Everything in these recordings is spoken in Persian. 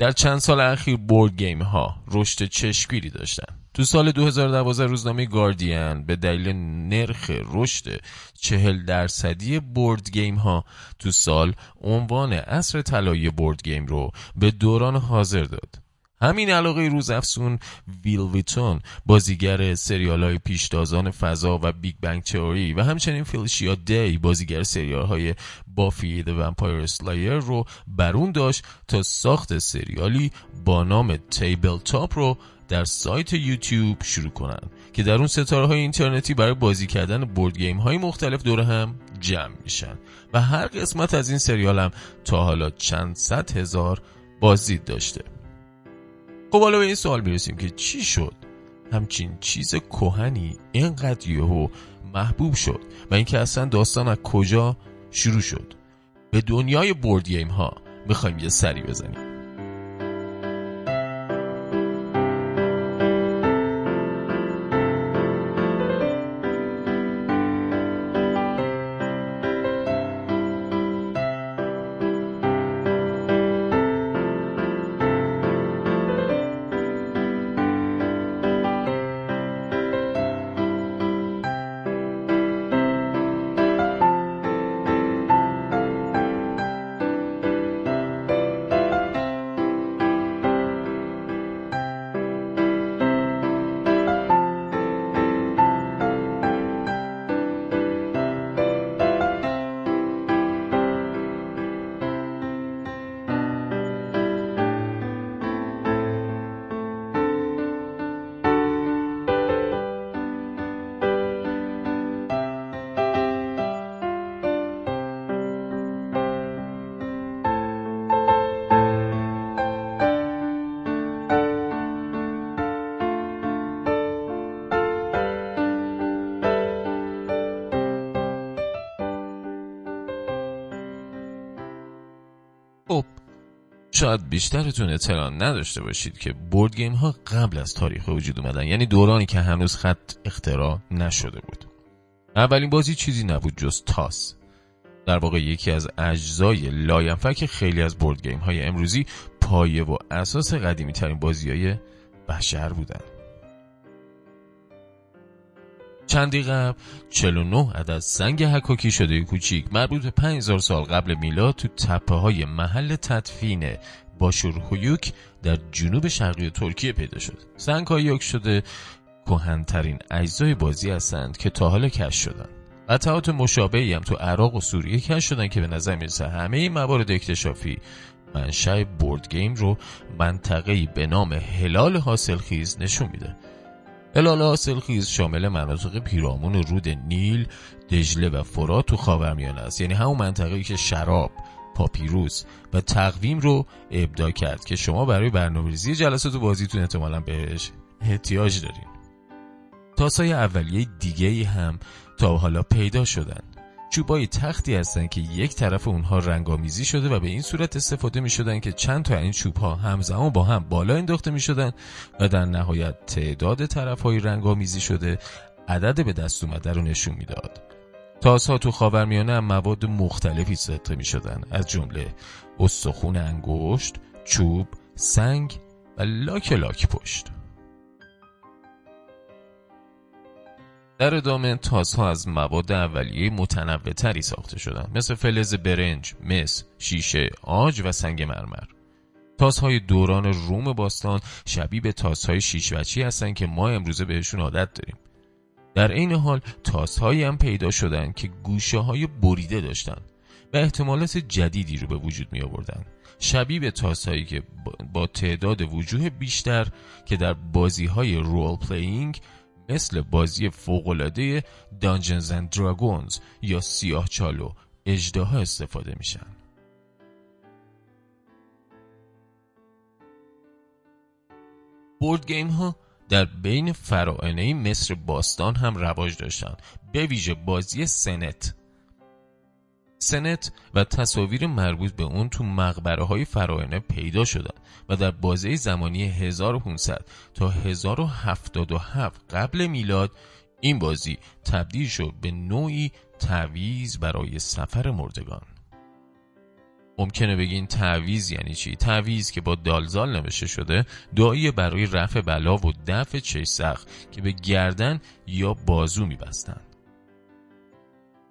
در چند سال اخیر board game ها رشد چشمگیری داشتن. تو سال 2012 روزنامه گاردین به دلیل نرخ رشد چهل درصدی board game ها تو سال عنوان عصر طلایی board game رو به دوران حاضر داد. همین علاقه روز افزون ویل ویتون بازیگر سریال های پیشتازان فضا و Big Bang Theory و همچنین فلیشیا دی بازیگر سریال های Buffy the Vampire Slayer رو بر اون داشت تا ساخت سریالی با نام TableTop رو در سایت یوتیوب شروع کنن که در اون ستاره های اینترنتی برای بازی کردن board game های مختلف دور هم جمع میشن و هر قسمت از این سریال هم تا حالا چند صد هزار بازدید داشته. خب حالا به این سوال می‌رسیم که چی شد؟ همچین چیز کهنی اینقدر یهو محبوب شد و اینکه اصلا داستان از کجا شروع شد؟ به دنیای بورد گیم ها می‌خوایم یه سری بزنیم. شاید بیشترتون اطلاع نداشته باشید که board game ها قبل از تاریخ وجود اومدن یعنی دورانی که هنوز خط اختراع نشده بود. اولین بازی چیزی نبود جز تاس. در واقع یکی از اجزای لاینفک خیلی از board game های امروزی پایه و اساس قدیمی ترین بازی های بشر بودن. چندی قبل؟ 49 عدد سنگ حکاکی شده کوچیک. مربوط به 5000 سال قبل میلاد تو تپه های محل تدفین باشور هیوک در جنوب شرقی ترکیه پیدا شد. سنگ های شده کهنترین اجزای بازی هستند که تا حالا کش شدن قطعات مشابهی هم تو عراق و سوریه کش شدن که به نظر می‌رسه همه این موارد اکتشافی منشأ بورد گیم رو منطقه‌ای به نام هلال حاصلخیز نشون میده. هلال حاصلخیز شامل مناطق پیرامون رود نیل، دجله و فرات تو خاورمیانه است یعنی همون منطقه‌ای که شراب، پاپیروس و تقویم رو ابدا کرد که شما برای برنامه‌ریزی جلسات و بازیتون احتمالاً بهش احتیاج دارین. تاسای اولیه دیگه هم تا حالا پیدا شدن چوبای تختی هستند که یک طرف اونها رنگامیزی شده و به این صورت استفاده می شدن که چند تا این چوب ها همزمان با هم بالا انداخته می شدن و در نهایت تعداد طرف های رنگامیزی شده عدد به دست اومده رو نشون می‌داد. تاس ها تو خاورمیانه هم مواد مختلفی ساخته می شدن از جمله استخون انگشت، چوب، سنگ و لاک لاک پشت. در ادامه تاس ها از مواد اولیه متنوع تری ساخته شدن. مثل فلز برنج، مس، شیشه، آج و سنگ مرمر. تاس های دوران روم باستان شبیه به تاس های شیش وچی هستن که ما امروزه بهشون عادت داریم. در این حال تاس هایی هم پیدا شدن که گوشه های بریده داشتن و احتمالات جدیدی رو به وجود می آوردن شبیه به تاس هایی که با تعداد وجوه بیشتر که در بازی های role playing مثل بازی فوقلاده Dungeons and Dragons یا سیاه چال و اژدها استفاده میشن. بورد گیم ها در بین فرائنه مصر باستان هم رواج داشتند به ویژه بازی سنت. سنت و تصاویر مربوط به اون تو مقبره های فراینه پیدا شدن و در بازه زمانی 1500 تا 1077 قبل میلاد این بازی تبدیل شد به نوعی تعویز برای سفر مردگان ممکنه بگین تعویز یعنی چی؟ تعویز که با دالزال نوشته شده دعایی برای رفع بلا و دفع چشسخ که به گردن یا بازو میبستن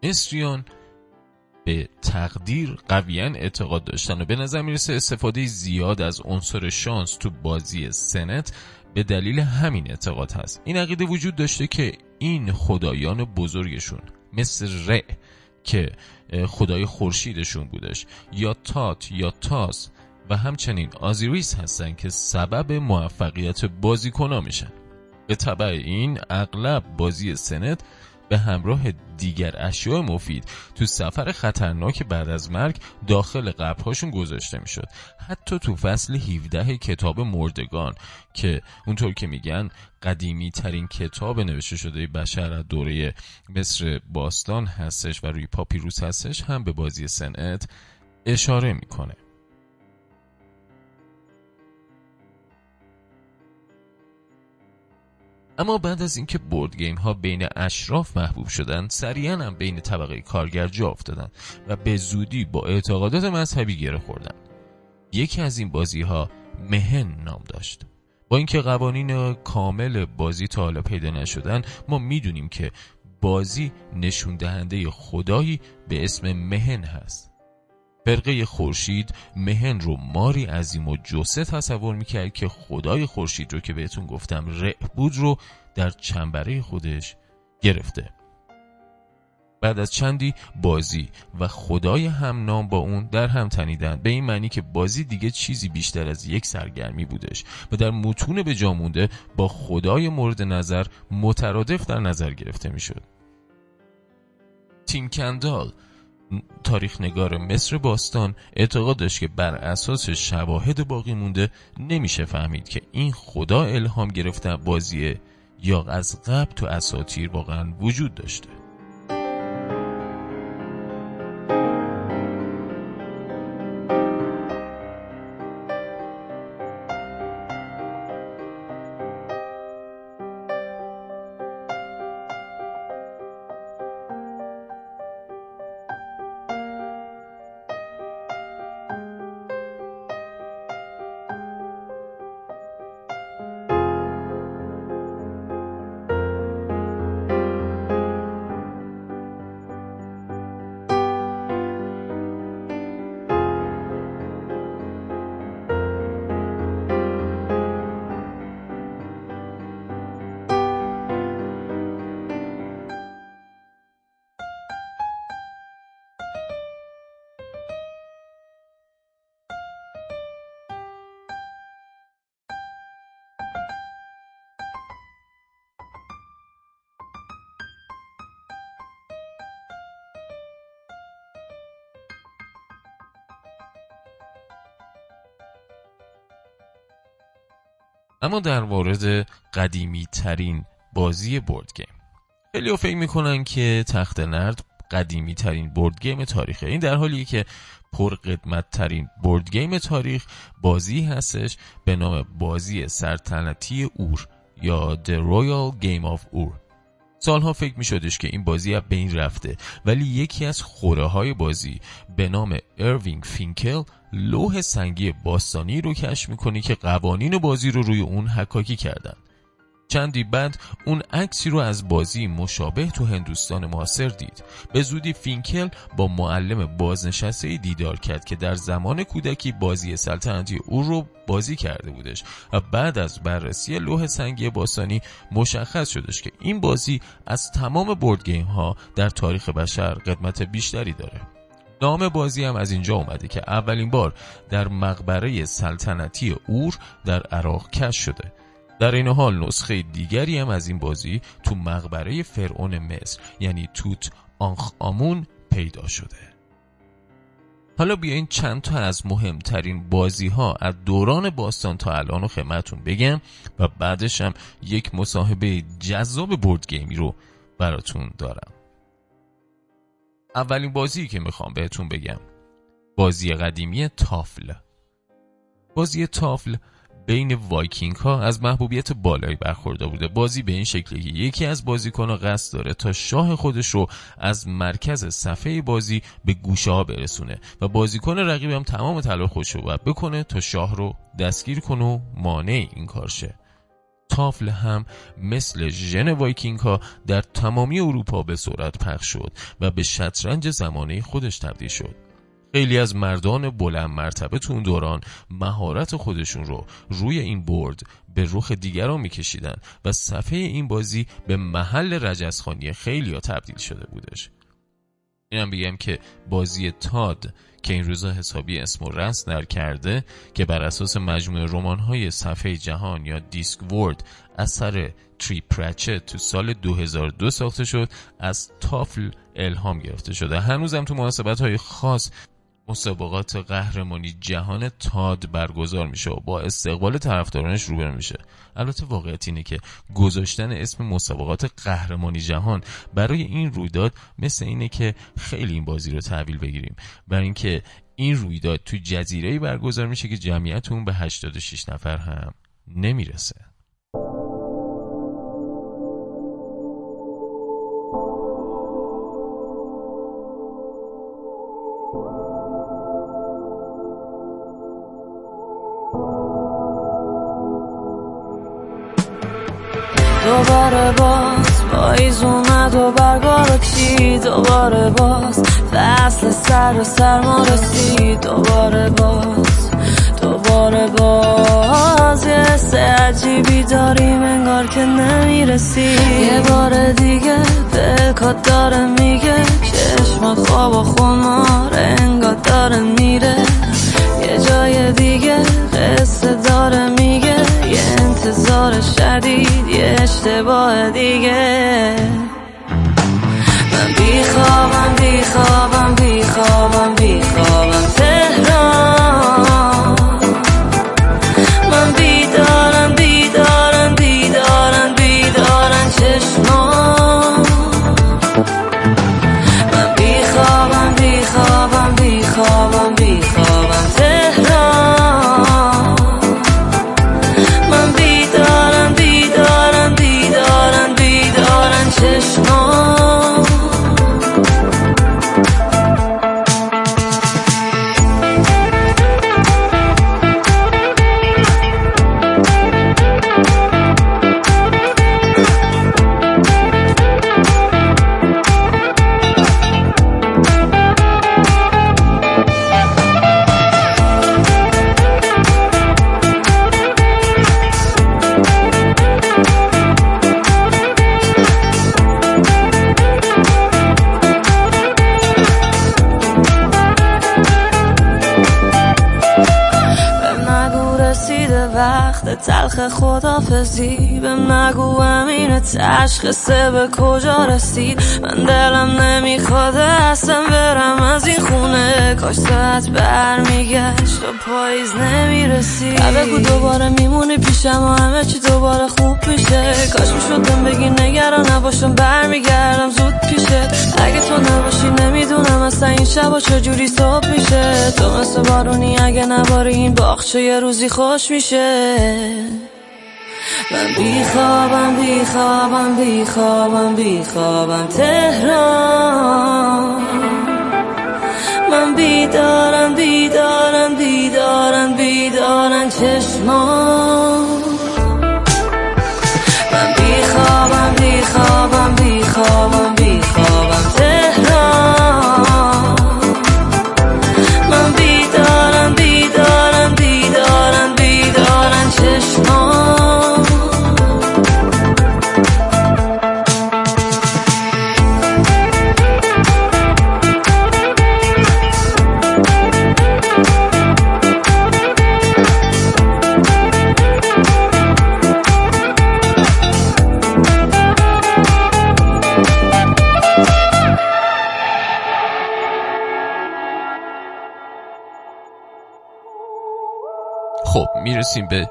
مصریان به تقدیر قویا اعتقاد داشتن و به نظر می‌رسه استفاده زیاد از عنصر شانس تو بازی سنت به دلیل همین اعتقاد هست. این عقیده وجود داشته که این خدایان بزرگشون مثل ر که خدای خورشیدشون بودش یا تات یا تاس و همچنین آزیریس هستن که سبب موفقیت بازیکنا میشن. به طبع این اغلب بازی سنت به همراه دیگر اشیاء مفید. تو سفر خطرناک بعد از مرگ داخل قبرهاشون گذاشته می‌شد. حتی تو فصل 17 کتاب مردگان که اونطور که میگن قدیمی ترین کتاب نوشته شده بشر از دوره مصر باستان هستش و روی پاپیروس هستش هم به بازی سنت اشاره می‌کنه. اما بعد از اینکه بورد گیم ها بین اشراف محبوب شدن سریعا هم بین طبقه کارگر جا افتادن و به زودی با اعتقادات مذهبی گره خوردن. یکی از این بازی ها مهن نام داشت. با اینکه قوانین کامل بازی تا حالا پیدا نشدن ما می‌دونیم که بازی نشون دهنده خدایی به اسم مهن هست. فرقه خورشید مهن رو ماری عظیم و جسه تصور می‌کرد که خدای خورشید رو که بهتون گفتم رع بود رو در چنبره خودش گرفته بعد از چندی بازی و خدای همنام با اون در هم تنیدن به این معنی که بازی دیگه چیزی بیشتر از یک سرگرمی بودش و در متون به جا مونده با خدای مورد نظر مترادف در نظر گرفته می‌شد. تیم کندال تاریخ نگار مصر باستان اعتقاد داشت که بر اساس شواهد باقی مونده نمیشه فهمید که این خدا الهام گرفته بازیه یا از قبل تو اساتیر واقعا وجود داشته. اما در مورد قدیمی ترین بازی board game خیلی فکر می‌کنن که تخت نرد قدیمی ترین board game تاریخه. این در حالیه که پرقدمت ترین board game تاریخ بازی هستش به نام بازی سلطنتی اور یا The Royal Game of Ur سالها فکر می شدش که این بازی از بین رفته ولی یکی از خوره های بازی به نام اروینگ فینکل لوح سنگی باستانی رو کشف می‌کنی که قوانین بازی رو روی اون حکاکی کردن. چندی بعد اون عکسی رو از بازی مشابه تو هندوستان معاصر دید. به زودی فینکل با معلم بازنشسته دیدار کرد که در زمان کودکی بازی سلطنتی او رو بازی کرده بودش و بعد از بررسی لوح سنگی باستانی مشخص شدش که این بازی از تمام بورد گیم ها در تاریخ بشر قدمت بیشتری داره. نام بازی هم از اینجا اومده که اولین بار در مقبره سلطنتی اور در عراق کش شده. در این حال نسخه دیگری هم از این بازی تو مقبره فرعون مصر یعنی توت آنخ آمون پیدا شده. حالا بیاین چند تا از مهمترین بازی ها از دوران باستان تا الان رو خدمتتون بگم و بعدش هم یک مصاحبه جذاب بورد گیمی رو براتون دارم. اولین بازی که می‌خوام بهتون بگم بازی قدیمی تافل. بازی تافل بین وایکینگ ها از محبوبیت بالایی برخوردار بوده. بازی به این شکلی که یکی از بازیکن ها قصد داره تا شاه خودش رو از مرکز صفحه بازی به گوشه ها برسونه و بازیکن رقیب هم تمام تلاش خودش رو بکنه تا شاه رو دستگیر کنه و مانع این کار شه. تافل هم مثل ژن وایکینگ ها در تمامی اروپا به سرعت پخش شد و به شطرنج زمانه خودش تبدیل شد. خیلی از مردان بلند مرتبه تو اون دوران مهارت خودشون رو روی این برد به رخ دیگران میکشیدن و صفحه این بازی به محل رجزخانی خیلی ها تبدیل شده بودش. اینم بگم که بازی تاد که این روزا حسابی اسم و رست در کرده که بر اساس مجموعه رمان‌های صفحه جهان یا دیسک ورد اثر تری پرچت تو سال 2002 ساخته شد از تافل الهام گرفته شده. هنوزم تو مناسبت های خاص مسابقات قهرمانی جهان تاد برگزار میشه و با استقبال طرفدارانش روبرو میشه. البته واقعیت اینه که گذاشتن اسم مسابقات قهرمانی جهان برای این رویداد مثل اینه که خیلی این بازی رو تحویل بگیریم. برای اینکه این رویداد تو جزیره برگزار میشه که جمعیت اون به 86 نفر هم نمی‌رسه. دوباره باز. پاییز اومد و برگا کشید دوباره باز. فصل سر و سرما رسید. دوباره باز. دوباره باز. یه حس عجیبی داریم انگار که نمی‌رسی یه بار دیگه دلکات داره میگه. چشمات خواب و خمار انگار داره میره. یه جای دیگه قصه داره میگه انتظار شدید یه اشتباه دیگه. من بیخوابم بیخوابم بیخوابم بیخوابم. تشخصه به کجا رسید؟ من دلم نمی‌خواد اصلا برم از این خونه. کاش ساعت برمیگشت و پاییز نمی‌رسید. بگو دوباره میمونی پیشم و همه چی دوباره خوب میشه. کاش می‌شدم بگی نگران نباشم برمیگردم زود پیشه. اگه تو نباشی نمی‌دونم اصلا این شبا چجوری صبح میشه. تو مثل بارونی اگه نباری این باخچه یه روزی خوش میشه. من بیخوابم بیخوابم بیخوابم بیخوابم. تهران. من بیدارم بیدارم بیدارم بیدارم چشمان. من بیخوابم بیخوابم بیخوابم می‌رسیم به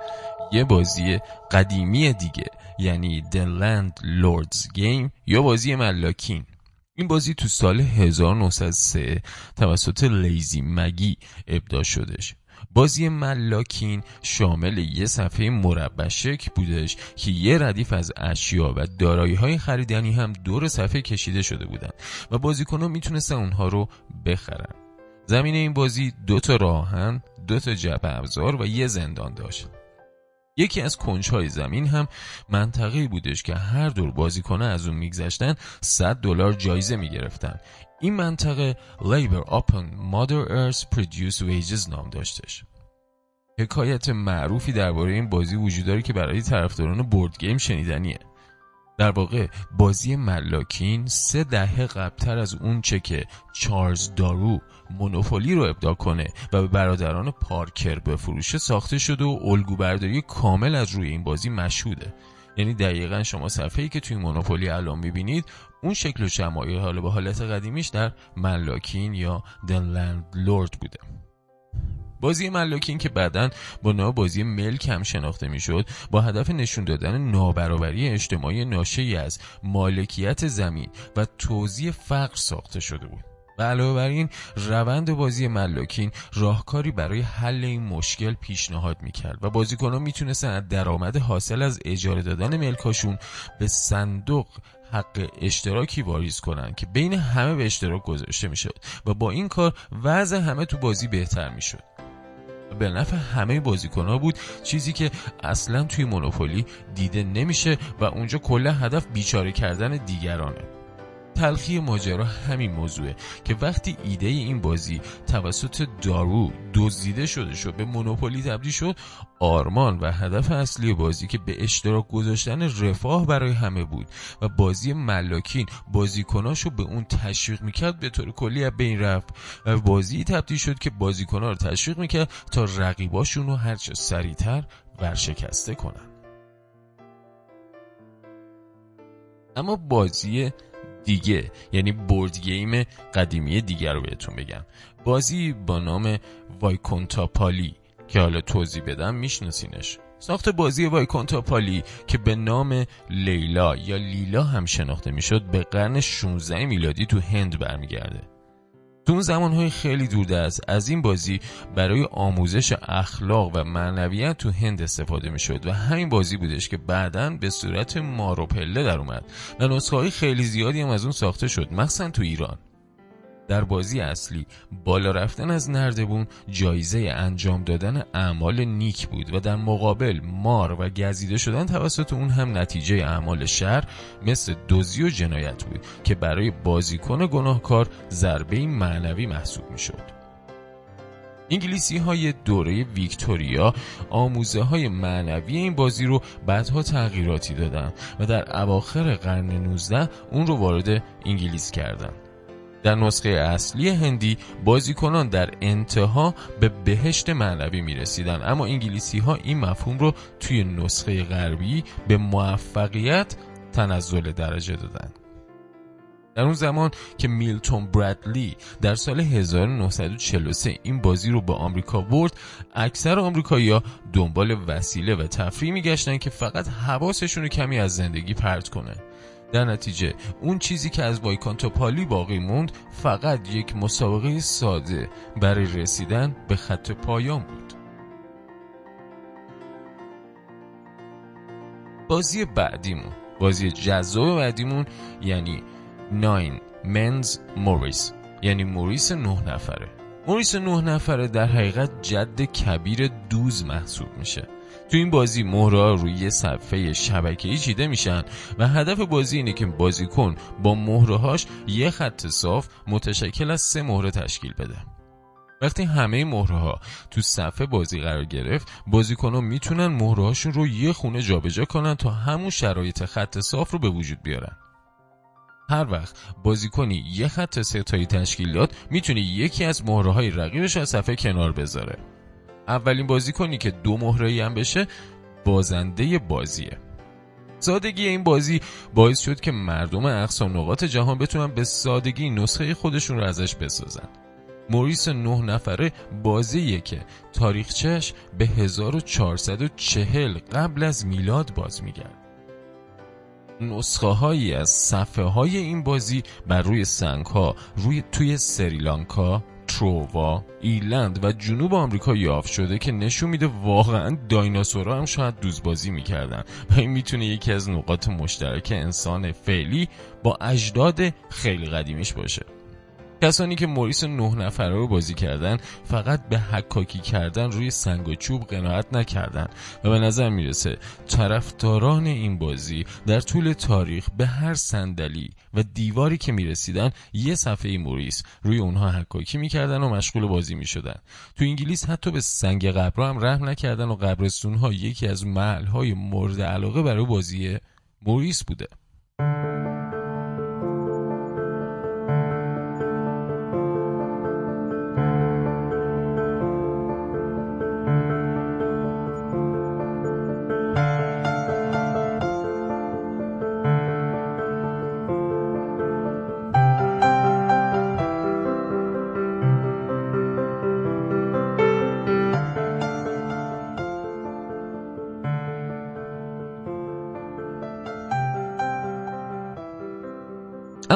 یه بازی قدیمی دیگه یعنی The Landlord's Game یا بازی ملاکین. این بازی تو سال 1903 توسط لیزی مگی ابدا شدش. بازی ملاکین شامل یه صفحه مربع شکل بودش که یه ردیف از اشیا و دارایی های خریدنی هم دور صفحه کشیده شده بودن و بازیکنان می‌تونستن اونها رو بخرن. زمین این بازی دو تا راهن دو تا جبه ابزار و یه زندان داشت. یکی از کنجهای زمین هم منطقه‌ای بودش که هر دور بازیکنه از اون میگذشتن 100 دلار جایزه می‌گرفتن. این منطقه Labor Upon Mother Earth Produce Wages نام داشتش. حکایت معروفی درباره این بازی وجود داره که برای طرفداران بورد گیم شنیدنیه. در واقع بازی ملاکین سه دهه قبلتر از اون چه که چارلز دارو مونوپولی رو ابدا کنه و به برادران پارکر بفروشه ساخته شده و الگوبرداری کامل از روی این بازی مشهوده. یعنی دقیقا شما صفحه ای که توی مونوپولی الان می‌بینید اون شکل و شمایل حالا به حالت قدیمیش در ملاکین یا دن لورد بوده. بازی ملاکین که بعدا با نام بازی ملک هم شناخته می‌شد با هدف نشون دادن نابرابری اجتماعی ناشی از مالکیت زمین و توزیع فقر ساخته شده بود. علاوه بر این روند بازی ملاکین راهکاری برای حل این مشکل پیشنهاد می‌کرد و بازیکنان می‌تونستن از درآمد حاصل از اجاره دادن ملکاشون به صندوق حق اشتراکی واریز کنن که بین همه به اشتراک گذاشته می‌شد و با این کار وضع همه تو بازی بهتر می‌شد. به نفع همه بازیکنها بود چیزی که اصلا توی مونوپولی دیده نمیشه و اونجا کل هدف بیچاره کردن دیگرانه. تلخی ماجرا همین موضوعه که وقتی ایده این بازی توسط دارو دزدیده شده شد به مونوپولی تبدیل شد آرمان و هدف اصلی بازی که به اشتراک گذاشتن رفاه برای همه بود و بازی ملاکین بازیکناشو به اون تشویق می‌کرد به طور کلی از بین رفت و بازی تبدیل شد که بازیکنها رو تشویق می‌کرد تا رقیباشون رو هرچه سریعتر ورشکسته کنن. اما بازی دیگه. یعنی بورد گیم قدیمی دیگر رو بهتون بگم. بازی با نام وایکونتاپالی که حالا توضیح بدم میشناسینش. ساخت بازی وایکونتاپالی که به نام لیلا یا لیلا هم شناخته می‌شد به قرن 16 میلادی تو هند برمیگرده. تو اون زمانهای خیلی دورده از این بازی برای آموزش اخلاق و معنویت تو هند استفاده می شد و همین بازی بودش که بعدا به صورت مارو پله در اومد و نسخه خیلی زیادی هم از اون ساخته شد مخصوصا تو ایران. در بازی اصلی بالا رفتن از نردبون جایزه انجام دادن اعمال نیک بود و در مقابل مار و گزیده شدن توسط اون هم نتیجه اعمال شر مثل دوزی و جنایت بود که برای بازیکن گناهکار ضربه معنوی محسوب می شد. انگلیسی های دوره ویکتوریا آموزه های معنوی این بازی رو بعدها تغییراتی دادن و در اواخر قرن 19 اون رو وارد انگلیس کردند. در نسخه اصلی هندی بازیکنان در انتها به بهشت معنوی می رسیدن اما انگلیسی ها این مفهوم رو توی نسخه غربی به موفقیت تنزل درجه دادن. در اون زمان که میلتون برادلی در سال 1943 این بازی رو به آمریکا برد اکثر آمریکایی‌ها دنبال وسیله و تفریح میگشتن که فقط حواسشون رو کمی از زندگی پرت کنه. در نتیجه اون چیزی که از وایکانتوپالی باقی موند فقط یک مسابقه ساده برای رسیدن به خط پایان بود. بازی بعدیمون بازی جذاب بعدیمون یعنی ناین منز موریس یعنی موریس نه نفره. موریس نه نفره در حقیقت جد کبیر دوز محسوب میشه. تو این بازی مهره روی صفحه شبکه‌ای چیده میشن و هدف بازی اینه که بازیکن با مهرهاش یه خط صاف متشکل از سه مهره تشکیل بده. وقتی همه مهره تو صفحه بازی قرار گرفت بازیکن ها می‌تونن مهره هاشون رو یه خونه جابجا کنن تا همون شرایط خط صاف رو به وجود بیارن. هر وقت بازیکنی یه خط ستایی تشکیل داد می‌تونه یکی از مهره های رقیبش از صفحه کنار بذاره. اولین بازیکنی که دو مهره هم بشه بازنده بازیه. سادگی این بازی باعث شد که مردم اقصا نقاط جهان بتونن به سادگی نسخه خودشون رو ازش بسازن. موریس نه نفره بازیه که تاریخچهش به 1440 قبل از میلاد باز میگرد. نسخه هایی از صفحه های این بازی بر روی سنگ ها روی توی سریلانکا تروا، ایلند و جنوب آمریکا یافت شده که نشون میده واقعا دایناسورها هم شاید دوزبازی می‌کردن. و این می‌تونه یکی از نقاط مشترک انسان فعلی با اجداد خیلی قدیمیش باشه. کسانی که موریس نه نفره رو بازی کردن فقط به حکاکی کردن روی سنگ و چوب قناعت نکردن. و به نظر می‌رسه طرفداران این بازی در طول تاریخ به هر صندلی و دیواری که می‌رسیدن یه صفحه موریس روی اونها حکاکی می‌کردن و مشغول بازی می‌شدن. تو انگلیس حتی به سنگ قبر هم رحم نکردن و قبرستون ها یکی از محل های مورد علاقه برای بازی موریس بوده.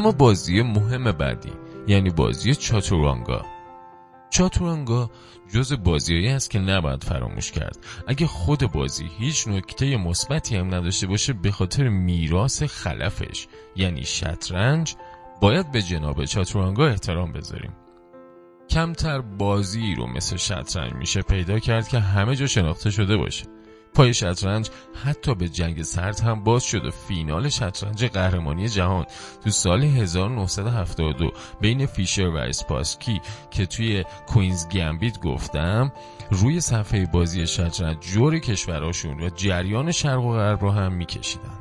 اما بازی مهم بعدی یعنی بازی چاتورانگا. چاتورانگا جز بازیایی است که نباید فراموش کرد. اگه خود بازی هیچ نکته مثبتی هم نداشته باشه به خاطر میراث خلفش یعنی شطرنج باید به جناب چاتورانگا احترام بذاریم. کمتر بازی رو مثل شطرنج میشه پیدا کرد که همه جا شناخته شده باشه. پای شطرنج حتی به جنگ سرد هم باز شد و فینال شطرنج قهرمانی جهان تو سال 1972 بین فیشر و اسپاسکی که توی کوینز گمبیت گفتم روی صفحه بازی شطرنج جور کشوراشون و جریان شرق و غرب رو هم میکشیدن.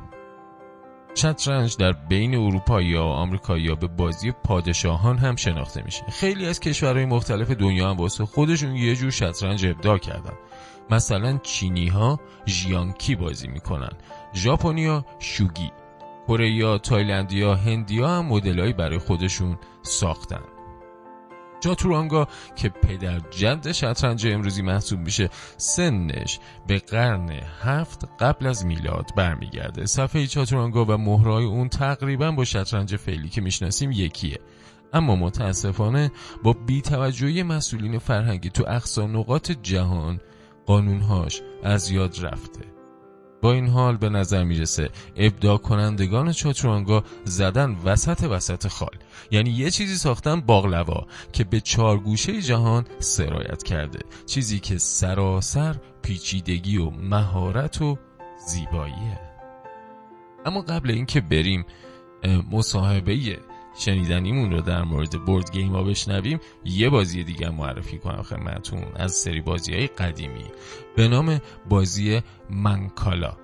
شطرنج در بین اروپا یا آمریکا یا به بازی پادشاهان هم شناخته میشه. خیلی از کشورهای مختلف دنیا هم واسه خودشون یه جور شطرنج ابداع کردن. مثلا چینی ها ژیانکی بازی می‌کنن. ژاپنیا شوگی. کره تایلندیا هندیا هم مدلایی برای خودشون ساختن. چاتورانگا که پدر جد شطرنج امروزی محسوب میشه سنش به قرن هفت قبل از میلاد برمیگرده. صفحه چاتورانگا و مهرای اون تقریبا با شطرنج فعلی که می‌شناسیم یکیه. اما متاسفانه با بیتوجهی مسئولین فرهنگی تو اقصا نقاط جهان قانونهاش از یاد رفته. با این حال به نظر می‌رسه ابداع کنندگان چاترانگا زدن وسط وسط خال. یعنی یه چیزی ساختن باغلوا که به چهار گوشه جهان سرایت کرده. چیزی که سراسر پیچیدگی و مهارت و زیباییه. اما قبل اینکه بریم مصاحبه شنیدنیمون رو در مورد بورد گیم ها بشنویم. یه بازی دیگه معرفی کنم خدمتون از سری بازی های قدیمی. به نام بازی منکالا.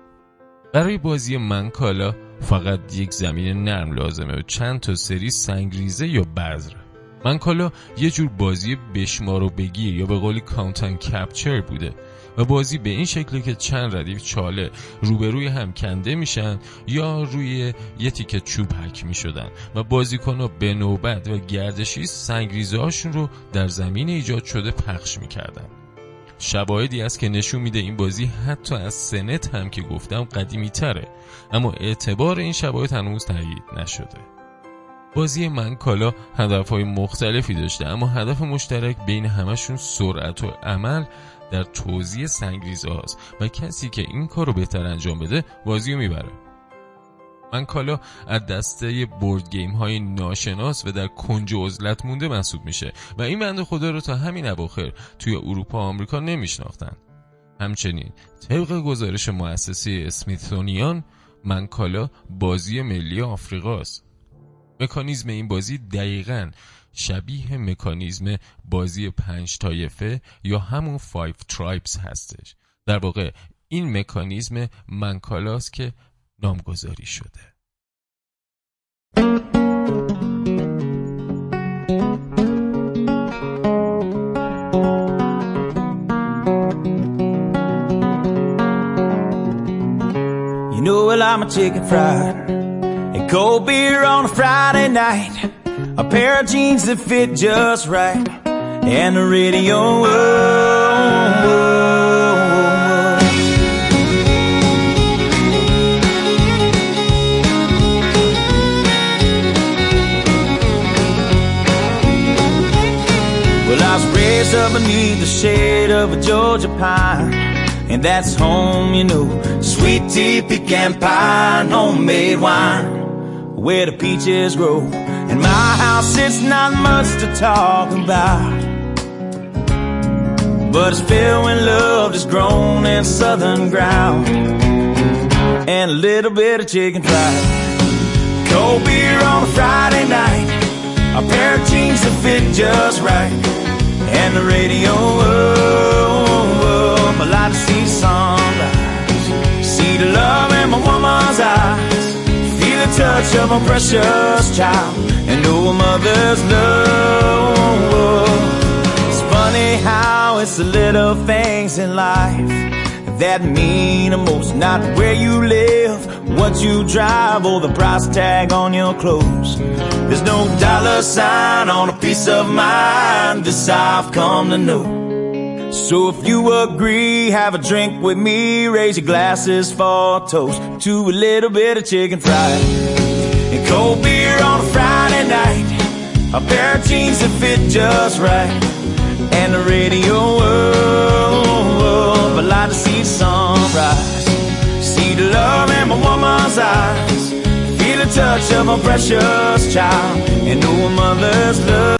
برای بازی منکالا فقط یک زمین نرم لازمه و چند تا سری سنگریزه یا بذر. منکالا یه جور بازی بشمار و بگیر یا به قولی کانتن کپچر بوده. و بازی به این شکلی که چند ردیف چاله روبروی هم کنده میشن یا روی یه تیکه چوب حک می‌شدن و بازیکنها به نوبت و گردشی سنگریزه هاشون رو در زمین ایجاد شده پخش می‌کردن. شواهدی است که نشون میده این بازی حتی از سنت هم که گفتم قدیمی تره اما اعتبار این شواهد هنوز تایید نشده. بازی من کالا هدفهای مختلفی داشته اما هدف مشترک بین همشون سرعت و عمل در توزیع سنگریزه هاست و کسی که این کار رو بهتر انجام بده بازی رو می‌بره. من کالا از دسته بورد گیم های ناشناس و در کنج عزلت مونده محسوب میشه و این بند خدا رو تا همین اواخر توی اروپا و آمریکا نمیشناختن. همچنین طبق گزارش مؤسسه اسمیتونیان منکالا بازی ملی آفریقاست. مکانیزم این بازی دقیقا شبیه مکانیزم بازی پنج تایفه یا همون فایف ترایبز هستش. در واقع این مکانیزم منکالاست که نامگذاری شده. You know well I'm a chicken fried. And cold beer on a Friday night. A pair of jeans that fit just right And the radio oh, oh, oh. up beneath the shade of a Georgia pine. And that's home, you know. Sweet tea, pecan pie, homemade wine. Where the peaches grow. In my house, it's not much to talk about. But it's filled with love that's grown in southern ground. And a little bit of chicken fried. Cold beer on a Friday night. A pair of jeans that fit just right. And the radio up. I like to see sunrise. See the love in my woman's eyes. Feel the touch of my precious child. And a mother's love. It's funny how it's the little things in life that mean the most. Not where you live, what you drive, or the price tag on your clothes. There's no dollar sign on a piece of mind. This I've come to know. So if you agree, have a drink with me. Raise your glasses for a toast to a little bit of chicken fried and cold beer on a. A pair of jeans that fit just right, and the radio up. I like to see the sunrise, see the love in my woman's eyes, feel the touch of my precious child, and know a mother's love.